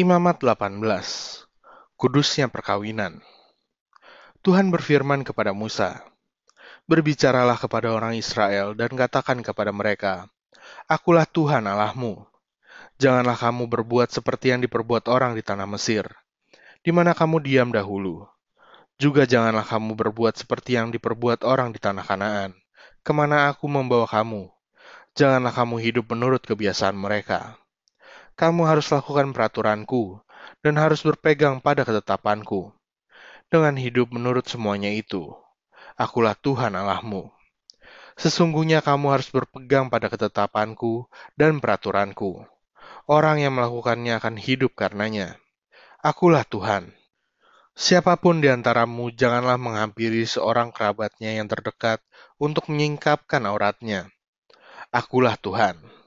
Imamat 18 Kudusnya perkawinan Tuhan berfirman kepada Musa, Berbicaralah kepada orang Israel dan katakan kepada mereka, Akulah Tuhan Allahmu. Janganlah kamu berbuat seperti yang diperbuat orang di tanah Mesir, di mana kamu diam dahulu. Juga janganlah kamu berbuat seperti yang diperbuat orang di tanah Kanaan, ke mana aku membawa kamu. Janganlah kamu hidup menurut kebiasaan mereka kamu harus lakukan peraturanku dan harus berpegang pada ketetapanku. Dengan hidup menurut semuanya itu, akulah Tuhan Allahmu. Sesungguhnya kamu harus berpegang pada ketetapanku dan peraturanku. Orang yang melakukannya akan hidup karenanya. Akulah Tuhan. Siapa pun di antaramu janganlah menghampiri seorang kerabatnya yang terdekat untuk menyingkapkan auratnya. Akulah Tuhan.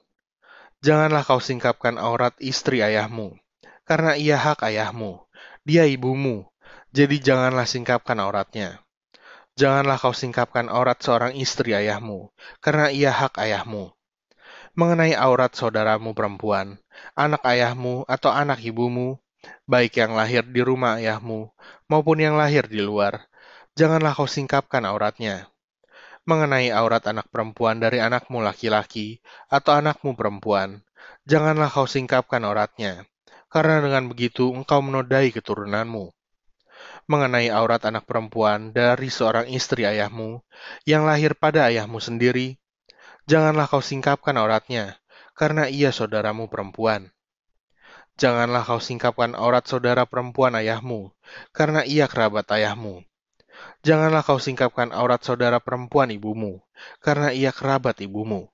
Janganlah kau singkapkan aurat istri ayahmu, karena ia hak ayahmu, dia ibumu, jadi janganlah singkapkan auratnya. Janganlah kau singkapkan aurat seorang istri ayahmu, karena ia hak ayahmu. Mengenai aurat saudaramu perempuan, anak ayahmu atau anak ibumu, baik yang lahir di rumah ayahmu maupun yang lahir di luar, janganlah kau singkapkan auratnya mengenai aurat anak perempuan dari anakmu laki-laki atau anakmu perempuan, janganlah kau singkapkan auratnya, karena dengan begitu engkau menodai keturunanmu. Mengenai aurat anak perempuan dari seorang istri ayahmu yang lahir pada ayahmu sendiri, janganlah kau singkapkan auratnya, karena ia saudaramu perempuan. Janganlah kau singkapkan aurat saudara perempuan ayahmu, karena ia kerabat ayahmu Janganlah kau singkapkan aurat saudara perempuan ibumu, karena ia kerabat ibumu.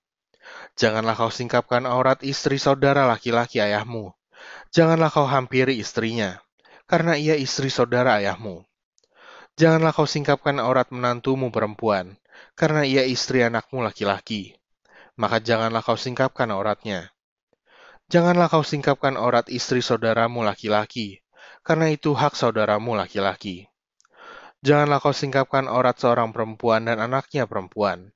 Janganlah kau singkapkan aurat istri saudara laki-laki ayahmu. Janganlah kau hampiri istrinya, karena ia istri saudara ayahmu. Janganlah kau singkapkan aurat menantumu perempuan, karena ia istri anakmu laki-laki. Maka janganlah kau singkapkan auratnya. Janganlah kau singkapkan aurat istri saudaramu laki-laki, karena itu hak saudaramu laki-laki. Janganlah kau singkapkan aurat seorang perempuan dan anaknya perempuan.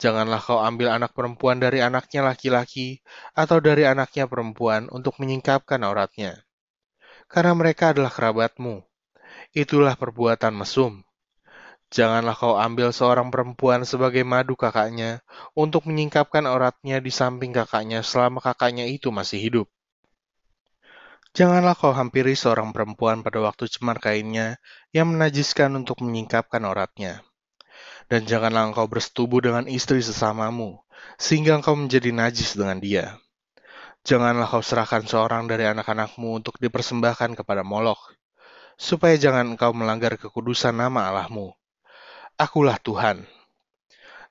Janganlah kau ambil anak perempuan dari anaknya laki-laki atau dari anaknya perempuan untuk menyingkapkan auratnya. Karena mereka adalah kerabatmu. Itulah perbuatan mesum. Janganlah kau ambil seorang perempuan sebagai madu kakaknya untuk menyingkapkan auratnya di samping kakaknya selama kakaknya itu masih hidup. Janganlah kau hampiri seorang perempuan pada waktu cemar kainnya yang menajiskan untuk menyingkapkan auratnya. Dan janganlah engkau bersetubuh dengan istri sesamamu, sehingga engkau menjadi najis dengan dia. Janganlah kau serahkan seorang dari anak-anakmu untuk dipersembahkan kepada Molok, supaya jangan engkau melanggar kekudusan nama Allahmu. Akulah Tuhan.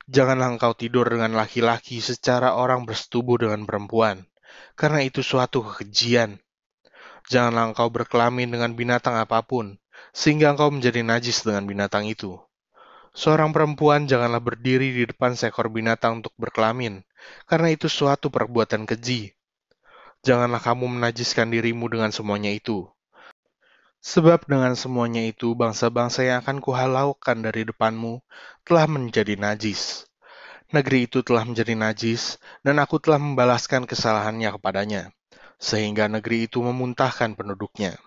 Janganlah engkau tidur dengan laki-laki secara orang bersetubuh dengan perempuan, karena itu suatu kekejian Janganlah engkau berkelamin dengan binatang apa pun, sehingga engkau menjadi najis dengan binatang itu. Seorang perempuan janganlah berdiri di depan seekor binatang untuk berkelamin, karena itu suatu perbuatan keji. Janganlah kamu menajiskan dirimu dengan semuanya itu. Sebab dengan semuanya itu bangsa-bangsa yang akan kuhalaukan dari depanmu telah menjadi najis. Negeri itu telah menjadi najis, dan aku telah membalaskan kesalahannya kepadanya sehingga negeri itu memuntahkan penduduknya.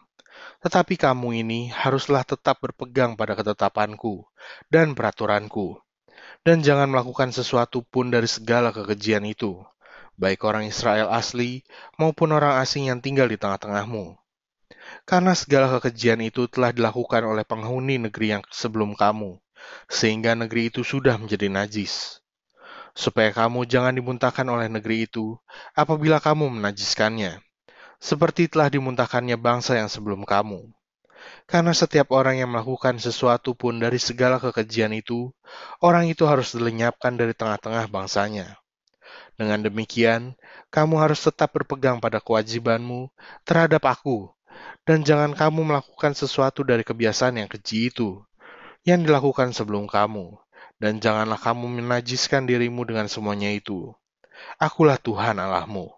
Tetapi kamu ini haruslah tetap berpegang pada ketetapanku dan peraturanku, dan jangan melakukan sesuatu pun dari segala kekejian itu, baik orang Israel asli maupun orang asing yang tinggal di tengah-tengahmu. Karena segala kekejian itu telah dilakukan oleh penghuni negeri yang sebelum kamu, sehingga negeri itu sudah menjadi najis supaya kamu jangan dimuntahkan oleh negeri itu apabila kamu menajiskannya, seperti telah dimuntahkannya bangsa yang sebelum kamu. Karena setiap orang yang melakukan sesuatu pun dari segala kekejian itu, orang itu harus dilenyapkan dari tengah-tengah bangsanya. Dengan demikian, kamu harus tetap berpegang pada kewajibanmu terhadap aku, dan jangan kamu melakukan sesuatu dari kebiasaan yang keji itu, yang dilakukan sebelum kamu dan janganlah kamu menajiskan dirimu dengan semuanya itu. Akulah Tuhan Allahmu.